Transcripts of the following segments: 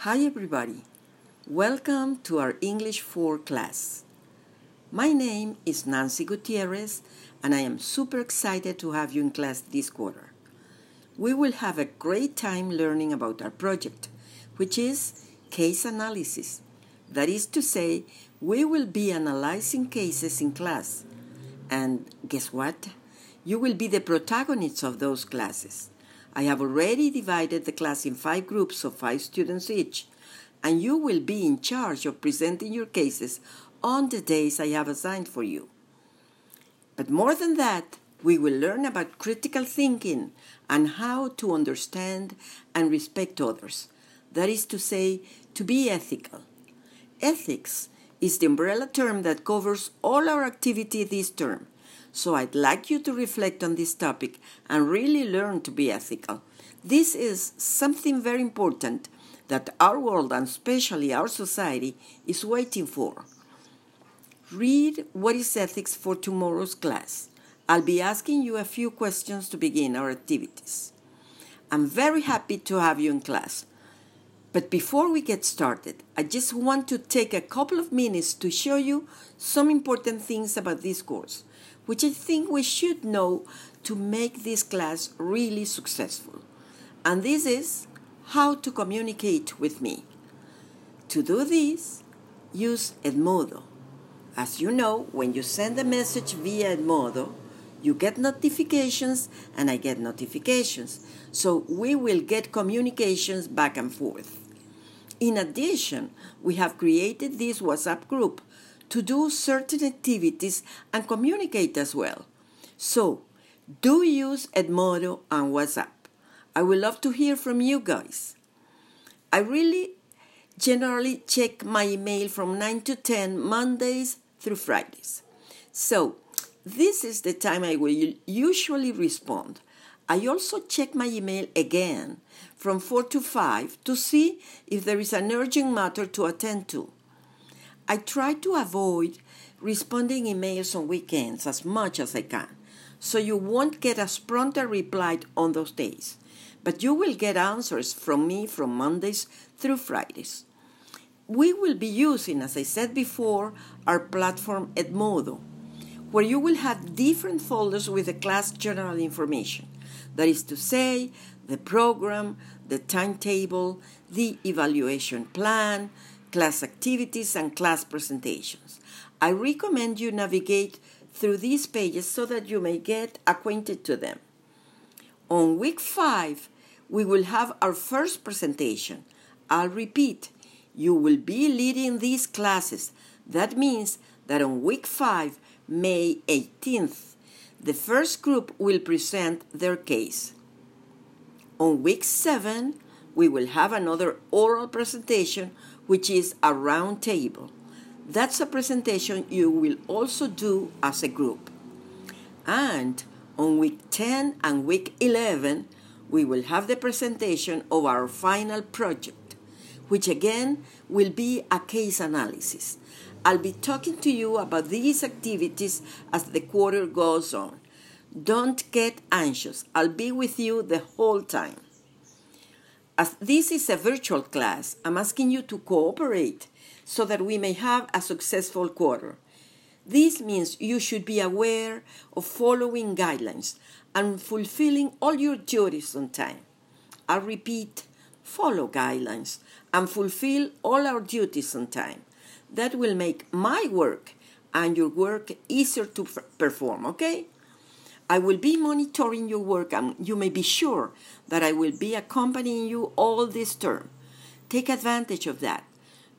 Hi, everybody. Welcome to our English 4 class. My name is Nancy Gutierrez, and I am super excited to have you in class this quarter. We will have a great time learning about our project, which is case analysis. That is to say, we will be analyzing cases in class. And guess what? You will be the protagonists of those classes. I have already divided the class in five groups of five students each, and you will be in charge of presenting your cases on the days I have assigned for you. But more than that, we will learn about critical thinking and how to understand and respect others. That is to say, to be ethical. Ethics is the umbrella term that covers all our activity this term. So I'd like you to reflect on this topic and really learn to be ethical. This is something very important that our world and especially our society is waiting for. Read What is Ethics for tomorrow's class. I'll be asking you a few questions to begin our activities. I'm very happy to have you in class. But before we get started, I just want to take a couple of minutes to show you some important things about this course which I think we should know to make this class really successful. And this is how to communicate with me. To do this, use Edmodo. As you know, when you send a message via Edmodo, you get notifications and I get notifications. So we will get communications back and forth. In addition, we have created this WhatsApp group to do certain activities and communicate as well. So, do use Edmodo and WhatsApp. I would love to hear from you guys. I really generally check my email from 9 to 10 Mondays through Fridays. So, this is the time I will usually respond. I also check my email again from 4 to 5 to see if there is an urgent matter to attend to. I try to avoid responding emails on weekends as much as I can, so you won't get a pronto reply on those days, but you will get answers from me from Mondays through Fridays. We will be using, as I said before, our platform Edmodo, where you will have different folders with the class general information. That is to say, the program, the timetable, the evaluation plan, class activities, and class presentations. I recommend you navigate through these pages so that you may get acquainted to them. On week 5, we will have our first presentation. I'll repeat, you will be leading these classes. That means that on week 5, May 18th, the first group will present their case. On week 7, we will have another oral presentation which is a round table. That's a presentation you will also do as a group. And on week 10 and week 11, we will have the presentation of our final project, which again will be a case analysis. I'll be talking to you about these activities as the quarter goes on. Don't get anxious, I'll be with you the whole time. As this is a virtual class, I'm asking you to cooperate so that we may have a successful quarter. This means you should be aware of following guidelines and fulfilling all your duties on time. I'll repeat, follow guidelines and fulfill all our duties on time. That will make my work and your work easier to perform, okay? I will be monitoring your work, and you may be sure that I will be accompanying you all this term. Take advantage of that.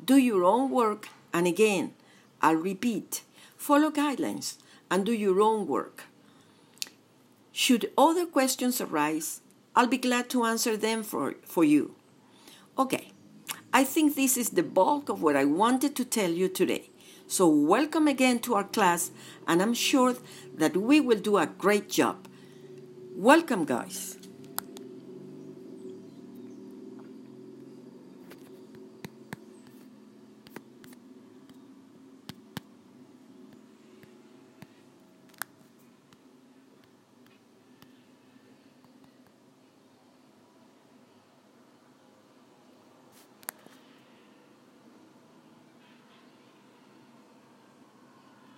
Do your own work, and again, I'll repeat follow guidelines and do your own work. Should other questions arise, I'll be glad to answer them for, for you. Okay, I think this is the bulk of what I wanted to tell you today. So, welcome again to our class, and I'm sure that we will do a great job. Welcome, guys.